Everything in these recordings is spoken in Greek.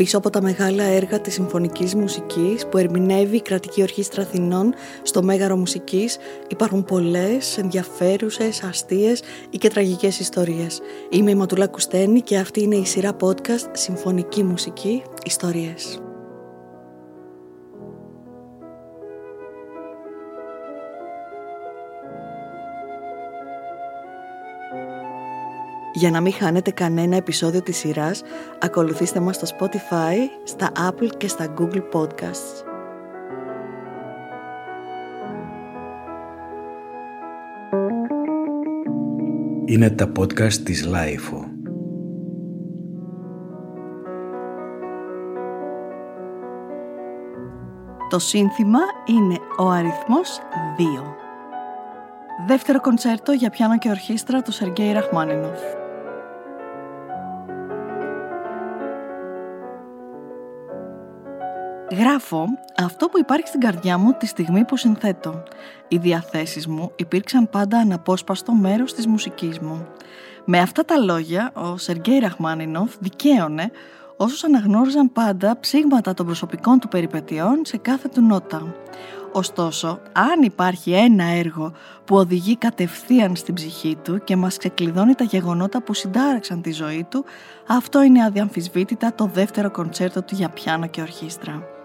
Πίσω από τα μεγάλα έργα της συμφωνικής μουσικής που ερμηνεύει η Κρατική Ορχήστρα Αθηνών στο Μέγαρο Μουσικής υπάρχουν πολλές ενδιαφέρουσες, αστείες ή και τραγικές ιστορίες. Είμαι η Ματουλά Κουστένη και αυτή είναι η σειρά podcast Συμφωνική Μουσική Ιστορίες. Για να μην χάνετε κανένα επεισόδιο της σειράς, ακολουθήστε μας στο Spotify, στα Apple και στα Google Podcasts. Είναι τα podcast της Lifeo. Το σύνθημα είναι ο αριθμός 2. Δεύτερο κοντσέρτο για πιάνο και ορχήστρα του Σεργκέι Ραχμάνινοφ. Γράφω αυτό που υπάρχει στην καρδιά μου τη στιγμή που συνθέτω. Οι διαθέσεις μου υπήρξαν πάντα αναπόσπαστο μέρος της μουσικής μου. Με αυτά τα λόγια, ο Σεργκέι Ραχμάνινοφ δικαίωνε όσους αναγνώριζαν πάντα ψήγματα των προσωπικών του περιπετειών σε κάθε του νότα. Ωστόσο, αν υπάρχει ένα έργο που οδηγεί κατευθείαν στην ψυχή του και μας ξεκλειδώνει τα γεγονότα που συντάραξαν τη ζωή του, αυτό είναι αδιαμφισβήτητα το δεύτερο κοντσέρτο του για πιάνο και ορχήστρα.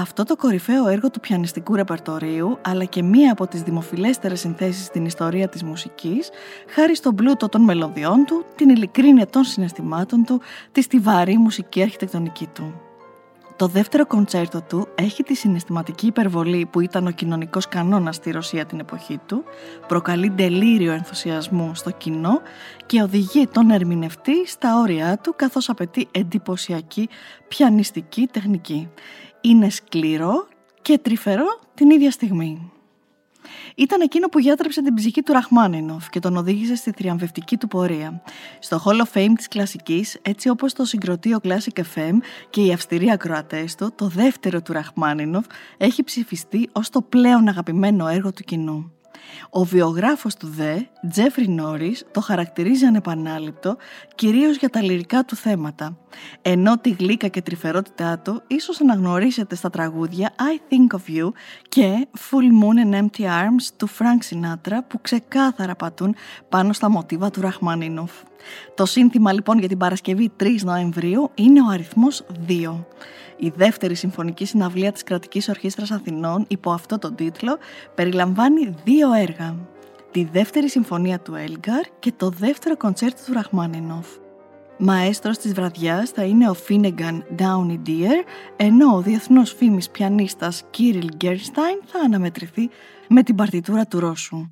Αυτό το κορυφαίο έργο του πιανιστικού ρεπερτορίου, αλλά και μία από τις δημοφιλέστερες συνθέσεις στην ιστορία της μουσικής, χάρη στον πλούτο των μελωδιών του, την ειλικρίνεια των συναισθημάτων του, τη στιβαρή μουσική αρχιτεκτονική του. Το δεύτερο κοντσέρτο του έχει τη συναισθηματική υπερβολή που ήταν ο κοινωνικός κανόνας στη Ρωσία την εποχή του, προκαλεί τελείριο ενθουσιασμού στο κοινό και οδηγεί τον ερμηνευτή στα όρια του καθώς απαιτεί εντυπωσιακή πιανιστική τεχνική είναι σκληρό και τρυφερό την ίδια στιγμή. Ήταν εκείνο που γιάτρεψε την ψυχή του Ραχμάνινοφ και τον οδήγησε στη θριαμβευτική του πορεία. Στο Hall of Fame της κλασικής, έτσι όπως το συγκροτεί ο Classic FM και οι αυστηροί ακροατές του, το δεύτερο του Ραχμάνινοφ έχει ψηφιστεί ως το πλέον αγαπημένο έργο του κοινού. Ο βιογράφος του ΔΕ, Τζέφρι Νόρις, το χαρακτηρίζει ανεπανάληπτο κυρίως για τα λυρικά του θέματα. Ενώ τη γλύκα και τρυφερότητά του ίσως αναγνωρίσετε στα τραγούδια I Think of You και Full Moon and Empty Arms του Frank Sinatra που ξεκάθαρα πατούν πάνω στα μοτίβα του Ραχμάνινοφ. Το σύνθημα λοιπόν για την Παρασκευή 3 Νοεμβρίου είναι ο αριθμός 2. Η δεύτερη συμφωνική συναυλία της Κρατικής Ορχήστρας Αθηνών υπό αυτό τον τίτλο περιλαμβάνει δύο έργα. Τη δεύτερη συμφωνία του Έλγκαρ και το δεύτερο κοντσέρτο του Ραχμάνινοφ. Μαέστρος της βραδιάς θα είναι ο Φίνεγκαν Downie Dear, ενώ ο διεθνούς φήμης πιανίστας Κίριλ Γκερστάιν θα αναμετρηθεί με την παρτιτούρα του Ρώσου.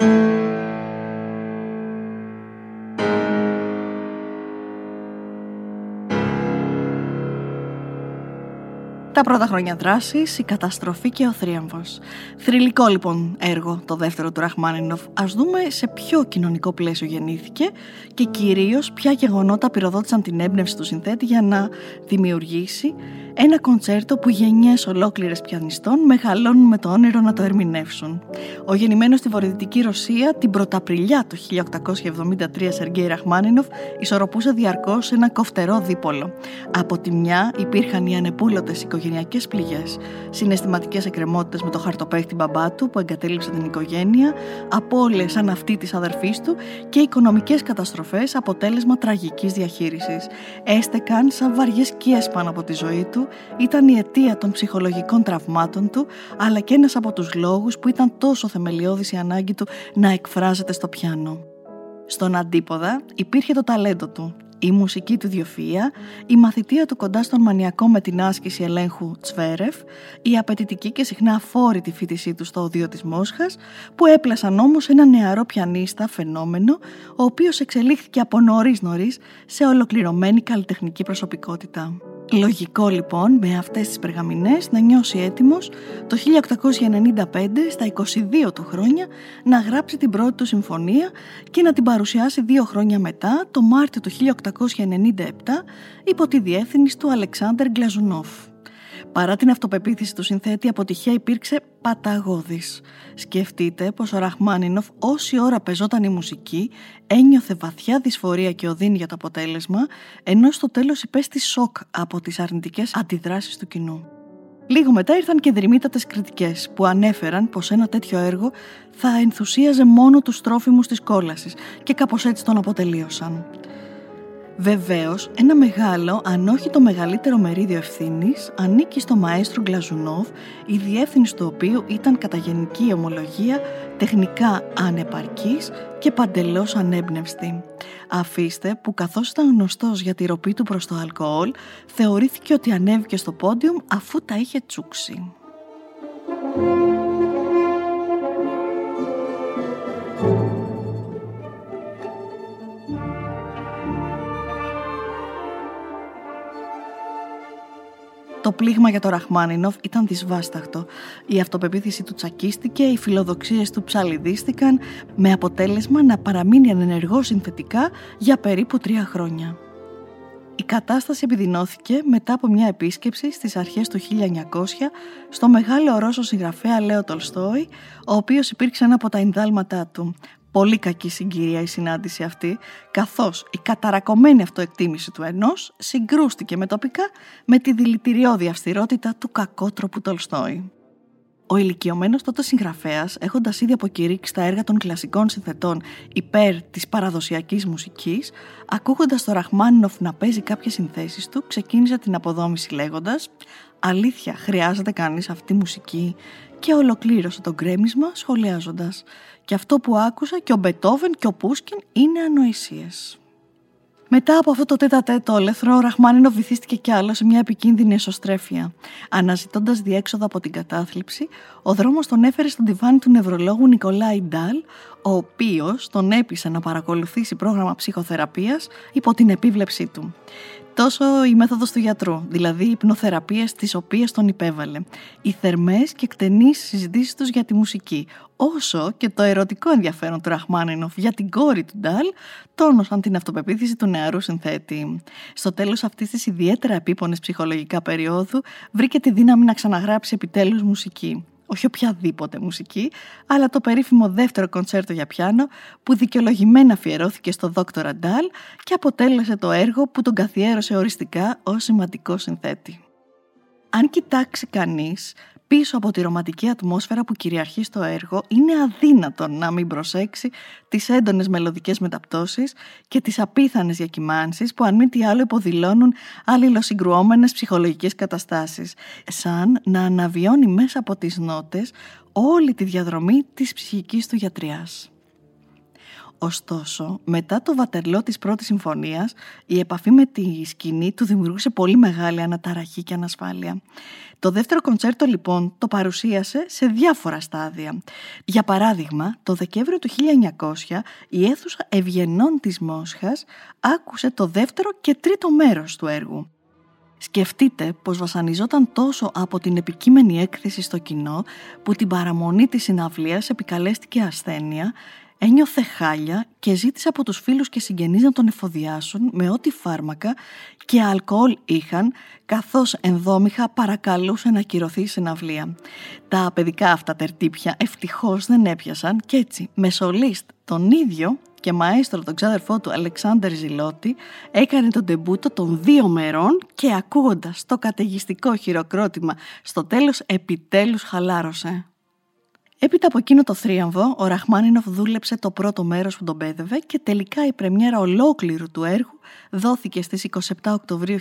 Τα πρώτα χρόνια δράσης, η καταστροφή και ο θρίαμβος. Θρηλυκό λοιπόν έργο το δεύτερο του Ραχμάνινοφ. Α δούμε σε ποιο κοινωνικό πλαίσιο γεννήθηκε και κυρίως ποια γεγονότα πυροδότησαν την έμπνευση του συνθέτη για να δημιουργήσει ένα κοντσέρτο που γενιές ολόκληρες πιανιστών μεγαλώνουν με το όνειρο να το ερμηνεύσουν. Ο γεννημένος στη βορειοδυτική Ρωσία την πρωταπριλιά του 1873 Σεργέη Ραχμάνινοφ ισορροπούσε διαρκώς ένα κοφτερό δίπολο. Από τη μια υπήρχαν οι ανεπούλωτες οικογενειακές πληγές, συναισθηματικές εκκρεμότητες με το χαρτοπέχτη μπαμπά του που εγκατέλειψε την οικογένεια, απώλειες σαν αυτή της αδερφής του και οικονομικές καταστροφές αποτέλεσμα τραγικής διαχείρισης. Έστεκαν σαν βαριές σκιές πάνω από τη ζωή του ήταν η αιτία των ψυχολογικών τραυμάτων του, αλλά και ένας από τους λόγους που ήταν τόσο θεμελιώδης η ανάγκη του να εκφράζεται στο πιάνο. Στον αντίποδα υπήρχε το ταλέντο του, η μουσική του διοφία, η μαθητεία του κοντά στον μανιακό με την άσκηση ελέγχου Τσβέρεφ, η απαιτητική και συχνά αφόρητη φίτησή του στο οδείο της Μόσχας, που έπλασαν όμως ένα νεαρό πιανίστα φαινόμενο, ο οποίος εξελίχθηκε από νωρίς νωρίς σε ολοκληρωμένη καλλιτεχνική προσωπικότητα. Λογικό λοιπόν με αυτές τις περγαμηνές να νιώσει έτοιμος το 1895 στα 22 του χρόνια να γράψει την πρώτη του συμφωνία και να την παρουσιάσει δύο χρόνια μετά το Μάρτιο του 1897 υπό τη διεύθυνση του Αλεξάνδρ Γκλαζουνόφ. Παρά την αυτοπεποίθηση του συνθέτη, η αποτυχία υπήρξε παταγώδης. Σκεφτείτε πως ο Ραχμάνινοφ όση ώρα πεζόταν η μουσική ένιωθε βαθιά δυσφορία και οδύνη για το αποτέλεσμα, ενώ στο τέλος υπέστη σοκ από τις αρνητικές αντιδράσεις του κοινού. Λίγο μετά ήρθαν και δρυμύτατες κριτικές που ανέφεραν πως ένα τέτοιο έργο θα ενθουσίαζε μόνο τους τρόφιμους της κόλασης και κάπως έτσι τον αποτελείωσαν. Βεβαίως, ένα μεγάλο, αν όχι το μεγαλύτερο μερίδιο ευθύνης, ανήκει στο μαέστρο Γκλαζουνόβ, η διεύθυνση του οποίου ήταν κατά γενική ομολογία τεχνικά ανεπαρκής και παντελώς ανέμπνευστη. Αφήστε που καθώς ήταν γνωστός για τη ροπή του προς το αλκοόλ, θεωρήθηκε ότι ανέβηκε στο πόντιουμ αφού τα είχε τσούξει. Το πλήγμα για το Ραχμάνινοφ ήταν δυσβάσταχτο. Η αυτοπεποίθηση του τσακίστηκε, οι φιλοδοξίες του ψαλιδίστηκαν, με αποτέλεσμα να παραμείνει ανενεργό συνθετικά για περίπου τρία χρόνια. Η κατάσταση επιδεινώθηκε μετά από μια επίσκεψη στις αρχές του 1900 στο μεγάλο Ρώσο συγγραφέα Λέο Τολστόη, ο οποίος υπήρξε ένα από τα ενδάλματά του. Πολύ κακή συγκυρία η συνάντηση αυτή, καθώς η καταρακωμένη αυτοεκτίμηση του ενός συγκρούστηκε με τοπικά με τη δηλητηριώδη αυστηρότητα του κακότροπου Τολστόη. Ο ηλικιωμένος τότε συγγραφέας, έχοντας ήδη αποκηρύξει τα έργα των κλασικών συνθετών υπέρ της παραδοσιακής μουσικής, ακούγοντας το Ραχμάνινοφ να παίζει κάποιες συνθέσεις του, ξεκίνησε την αποδόμηση λέγοντας: Αλήθεια, χρειάζεται κανείς αυτή τη μουσική. Και ολοκλήρωσε το γκρέμισμα σχολιάζοντας: Και αυτό που άκουσα και ο Μπετόβεν και ο Πούσκιν είναι ανοησίες. Μετά από αυτό το τέτα τέτο όλεθρο, ο Ραχμάνινο βυθίστηκε κι άλλο σε μια επικίνδυνη εσωστρέφεια. Αναζητώντας διέξοδο από την κατάθλιψη, ο δρόμος τον έφερε στον τιβάνι του νευρολόγου Νικολάη Ντάλ, ο οποίος τον έπεισε να παρακολουθήσει πρόγραμμα ψυχοθεραπείας υπό την επίβλεψή του τόσο η μέθοδος του γιατρού, δηλαδή οι υπνοθεραπείες τις οποίες τον υπέβαλε, οι θερμές και εκτενείς συζητήσεις τους για τη μουσική, όσο και το ερωτικό ενδιαφέρον του Ραχμάνινοφ για την κόρη του Ντάλ τόνωσαν την αυτοπεποίθηση του νεαρού συνθέτη. Στο τέλος αυτής της ιδιαίτερα επίπονης ψυχολογικά περίοδου βρήκε τη δύναμη να ξαναγράψει επιτέλους μουσική όχι οποιαδήποτε μουσική, αλλά το περίφημο δεύτερο κονσέρτο για πιάνο που δικαιολογημένα αφιερώθηκε στο δόκτωρα Ντάλ και αποτέλεσε το έργο που τον καθιέρωσε οριστικά ως σημαντικό συνθέτη. Αν κοιτάξει κανείς πίσω από τη ρομαντική ατμόσφαιρα που κυριαρχεί στο έργο είναι αδύνατο να μην προσέξει τις έντονες μελωδικές μεταπτώσεις και τις απίθανες διακυμάνσεις που αν μη τι άλλο υποδηλώνουν αλληλοσυγκρουόμενες ψυχολογικές καταστάσεις σαν να αναβιώνει μέσα από τις νότες όλη τη διαδρομή της ψυχικής του γιατριάς. Ωστόσο, μετά το βατερλό της πρώτης συμφωνίας, η επαφή με τη σκηνή του δημιουργούσε πολύ μεγάλη αναταραχή και ανασφάλεια. Το δεύτερο κοντσέρτο λοιπόν το παρουσίασε σε διάφορα στάδια. Για παράδειγμα, το Δεκέμβριο του 1900 η αίθουσα Ευγενών της Μόσχας άκουσε το δεύτερο και τρίτο μέρος του έργου. Σκεφτείτε πως βασανιζόταν τόσο από την επικείμενη έκθεση στο κοινό που την παραμονή της συναυλίας επικαλέστηκε ασθένεια Ένιωθε χάλια και ζήτησε από τους φίλους και συγγενείς να τον εφοδιάσουν με ό,τι φάρμακα και αλκοόλ είχαν, καθώς ενδόμηχα παρακαλούσε να κυρωθεί η συναυλία. Τα παιδικά αυτά τερτύπια ευτυχώς δεν έπιασαν και έτσι με σολίστ τον ίδιο και μαέστρο τον ξάδερφό του Αλεξάνδρ Ζηλώτη έκανε τον τεμπούτο των δύο μερών και ακούγοντας το καταιγιστικό χειροκρότημα στο τέλος επιτέλους χαλάρωσε. Έπειτα από εκείνο το θρίαμβο, ο Ραχμάνινοφ δούλεψε το πρώτο μέρος που τον πέδευε και τελικά η πρεμιέρα ολόκληρου του έργου δόθηκε στις 27 Οκτωβρίου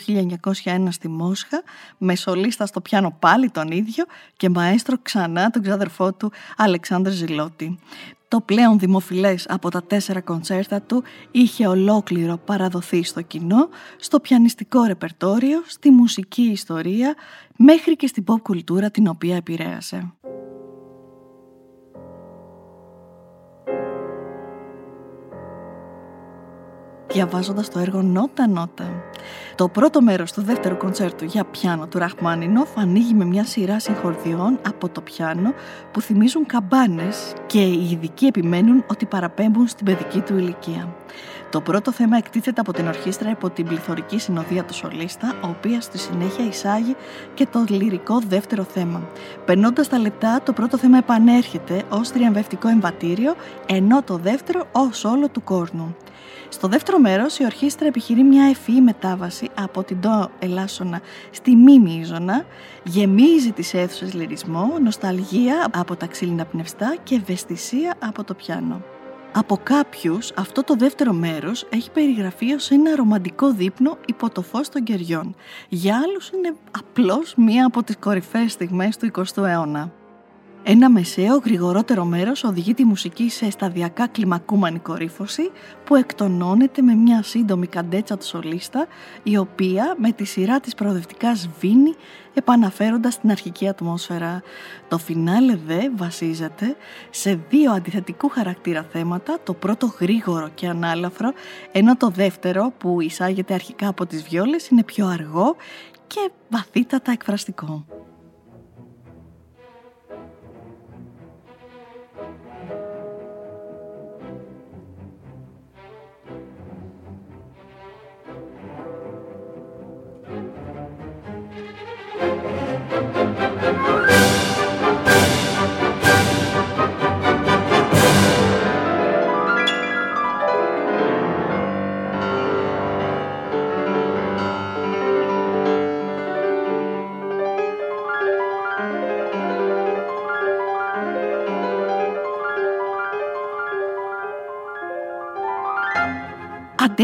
1901 στη Μόσχα με σολίστα στο πιάνο πάλι τον ίδιο και μαέστρο ξανά τον ξαδερφό του Αλεξάνδρ Ζηλώτη. Το πλέον δημοφιλές από τα τέσσερα κονσέρτα του είχε ολόκληρο παραδοθεί στο κοινό, στο πιανιστικό ρεπερτόριο, στη μουσική ιστορία, μέχρι και στην pop κουλτούρα την οποία επηρέασε. Διαβάζοντας το έργο Νότα Νότα. Το πρώτο μέρος του δεύτερου κοντσέρτου για πιάνο του Ραχμάνινοφ ανοίγει με μια σειρά συγχορδιών από το πιάνο που θυμίζουν καμπάνες και οι ειδικοί επιμένουν ότι παραπέμπουν στην παιδική του ηλικία. Το πρώτο θέμα εκτίθεται από την ορχήστρα υπό την πληθωρική συνοδεία του σολίστα, ο οποία στη συνέχεια εισάγει και το λυρικό δεύτερο θέμα. Περνώντας τα λεπτά, το πρώτο θέμα επανέρχεται ως τριαμβευτικό εμβατήριο, ενώ το δεύτερο ως όλο του κόρνου. Στο δεύτερο μέρο, η ορχήστρα επιχειρεί μια ευφυή μετάβαση από την το ελάσσονα στη μη μίζωνα, γεμίζει τις αίθουσες λυρισμό, νοσταλγία από τα ξύλινα πνευστά και ευαισθησία από το πιάνο. Από κάποιους αυτό το δεύτερο μέρος έχει περιγραφεί ως ένα ρομαντικό δείπνο υπό το φως των κεριών. Για άλλους είναι απλώς μία από τις κορυφαίες στιγμές του 20ου αιώνα. Ένα μεσαίο γρηγορότερο μέρος οδηγεί τη μουσική σε σταδιακά κλιμακούμενη κορύφωση που εκτονώνεται με μια σύντομη καντέτσα του σολίστα η οποία με τη σειρά της προοδευτικά σβήνει επαναφέροντας την αρχική ατμόσφαιρα. Το φινάλε δε βασίζεται σε δύο αντιθετικού χαρακτήρα θέματα, το πρώτο γρήγορο και ανάλαφρο, ενώ το δεύτερο που εισάγεται αρχικά από τις βιόλες είναι πιο αργό και βαθύτατα εκφραστικό.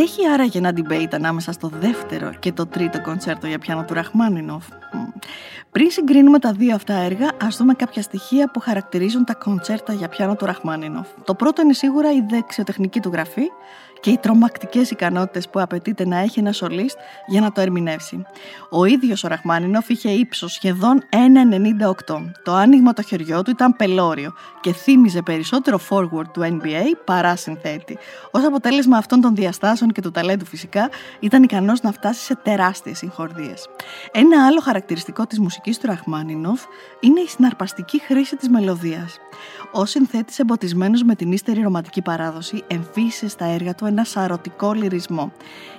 Αντέχει άραγε ένα debate ανάμεσα στο δεύτερο και το τρίτο κονσέρτο για πιάνο του Ραχμάνινοφ. Πριν συγκρίνουμε τα δύο αυτά έργα, ας δούμε κάποια στοιχεία που χαρακτηρίζουν τα κονσέρτα για πιάνο του Ραχμάνινοφ. Το πρώτο είναι σίγουρα η δεξιοτεχνική του γραφή και οι τρομακτικές ικανότητες που απαιτείται να έχει ένας σολίστ για να το ερμηνεύσει. Ο ίδιος ο Ραχμάνινοφ είχε ύψος σχεδόν 1,98. Το άνοιγμα των χεριών του ήταν πελώριο και θύμιζε περισσότερο forward του NBA παρά συνθέτη. Ω αποτέλεσμα αυτών των διαστάσεων και του ταλέντου φυσικά ήταν ικανός να φτάσει σε τεράστιες συγχορδίες. Ένα άλλο χαρακτηριστικό της μουσικής του Ραχμάνινοφ είναι η συναρπαστική χρήση της μελωδίας. Ω συνθέτης εμποτισμένος με την ύστερη ρομαντική παράδοση, εμφύσε στα έργα του ένα σαρωτικό λυρισμό.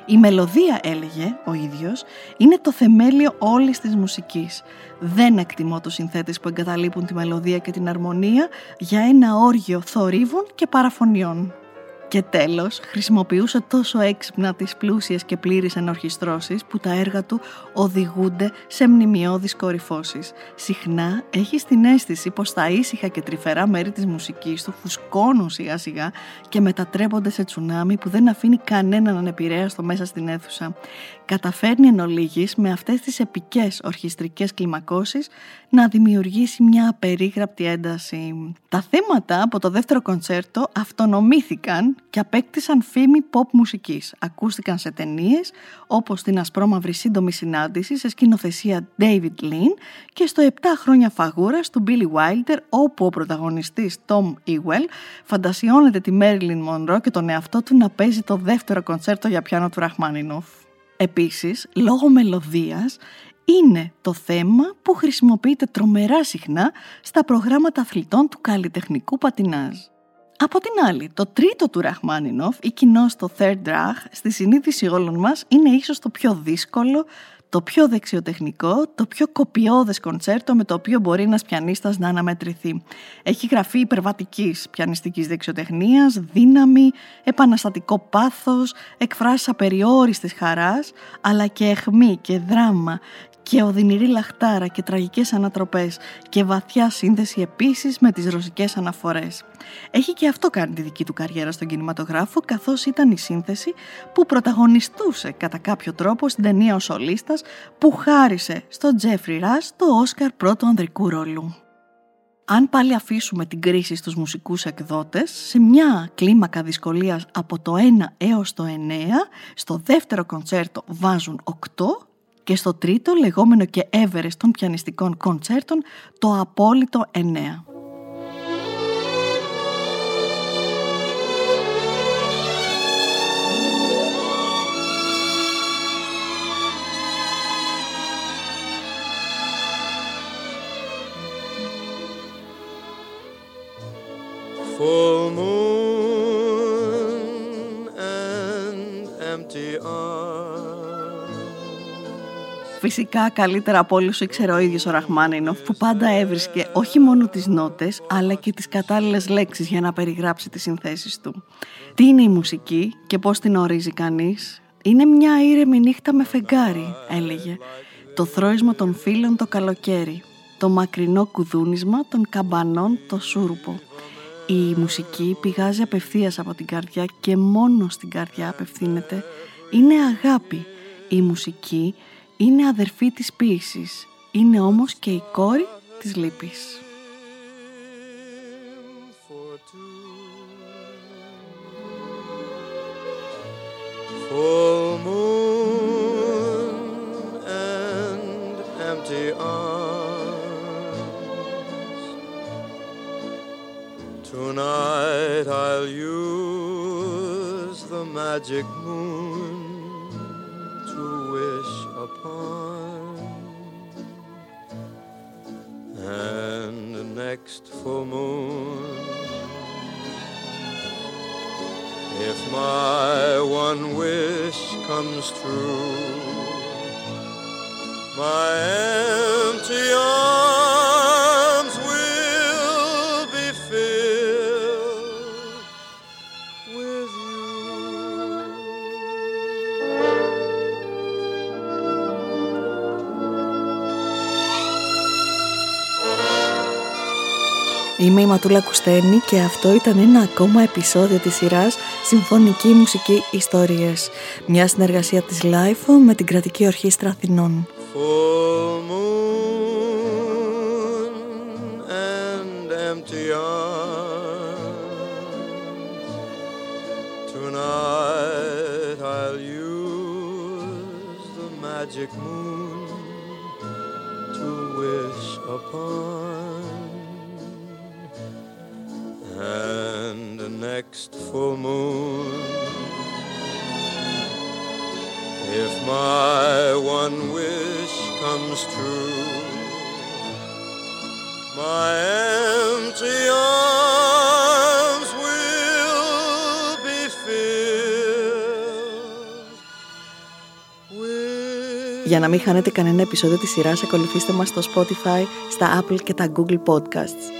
Η μελωδία, έλεγε ο ίδιος, είναι το θεμέλιο όλης της μουσικής. Δεν εκτιμώ τους συνθέτες που εγκαταλείπουν τη μελωδία και την αρμονία για ένα όργιο θορύβων και παραφωνιών. Και τέλος, χρησιμοποιούσε τόσο έξυπνα τις πλούσιες και πλήρεις ενορχιστρώσεις που τα έργα του οδηγούνται σε μνημειώδεις κορυφώσεις. Συχνά έχει την αίσθηση πως τα ήσυχα και τρυφερά μέρη της μουσικής του φουσκώνουν σιγά σιγά και μετατρέπονται σε τσουνάμι που δεν αφήνει κανέναν ανεπηρέαστο μέσα στην αίθουσα. Καταφέρνει εν ολίγης με αυτές τις επικές ορχιστρικές κλιμακώσεις να δημιουργήσει μια απερίγραπτη ένταση. Τα θέματα από το δεύτερο κοντσέρτο αυτονομήθηκαν και απέκτησαν φήμη pop μουσικής. Ακούστηκαν σε ταινίες όπως την ασπρόμαυρη σύντομη συνάντηση σε σκηνοθεσία David Lean και στο 7 χρόνια φαγούρας του Billy Wilder όπου ο πρωταγωνιστής Tom Ewell φαντασιώνεται τη Marilyn Monroe και τον εαυτό του να παίζει το δεύτερο κοντσέρτο για πιάνο του Ραχμάνινοφ. Επίσης, λόγω μελωδίας, είναι το θέμα που χρησιμοποιείται τρομερά συχνά στα προγράμματα αθλητών του καλλιτεχνικού πατινάζ. Από την άλλη, το τρίτο του Ραχμάνινοφ, ή κοινό στο Third Reich, στη συνείδηση όλων μας, είναι ίσως το πιο δύσκολο, το πιο δεξιοτεχνικό, το πιο κοπιώδες κοντσέρτο με το οποίο μπορεί ένας πιανίστας να αναμετρηθεί. Έχει γραφεί υπερβατικής πιανιστικής δεξιοτεχνίας, δύναμη, επαναστατικό πάθος, εκφράσεις απεριόριστης χαράς, αλλά και αιχμή και δράμα και οδυνηρή λαχτάρα και τραγικές ανατροπές και βαθιά σύνδεση επίσης με τις ρωσικές αναφορές. Έχει και αυτό κάνει τη δική του καριέρα στον κινηματογράφο καθώς ήταν η σύνθεση που πρωταγωνιστούσε κατά κάποιο τρόπο στην ταινία «Ο Σολίστας» που χάρισε στον Τζέφρι Ρας το Όσκαρ πρώτου ανδρικού ρόλου. Αν πάλι αφήσουμε την κρίση στους μουσικούς εκδότες, σε μια κλίμακα δυσκολίας από το 1 έως το 9, στο δεύτερο κοντσέρτο βάζουν 8 και στο τρίτο, λεγόμενο και έβερες των πιανιστικών κοντσέρτων, το απόλυτο 9. Φυσικά καλύτερα από όλους ήξερε ο ίδιος ο Ραχμάνινοφ που πάντα έβρισκε όχι μόνο τις νότες αλλά και τις κατάλληλες λέξεις για να περιγράψει τις συνθέσεις του. Τι είναι η μουσική και πώς την ορίζει κανείς; Είναι μια ήρεμη νύχτα με φεγγάρι, έλεγε. Το θρόισμα των φίλων το καλοκαίρι. Το μακρινό κουδούνισμα των καμπανών το σούρουπο. Η μουσική πηγάζει απευθείας από την καρδιά και μόνο στην καρδιά απευθύνεται. Είναι αγάπη. Η μουσική είναι αδερφή της ποίησης. Είναι όμως και η κόρη της λύπης. Full moon and empty arms. Tonight I'll use the magic moon one wish comes true, my empty arms Είμαι η Ματούλα Κουστένη και αυτό ήταν ένα ακόμα επεισόδιο της σειράς Συμφωνική Μουσική Ιστορίες, μια συνεργασία της LIFO με την Κρατική Ορχήστρα Αθηνών. full moon and empty arms. Tonight I'll use the magic moon to wish upon. Next full moon if my one wish comes true, my empty arms will be filled with Για να μην χάνετε κανένα επεισόδιο της σειράς, ακολουθήστε μας στο Spotify, στα Apple και τα Google Podcasts.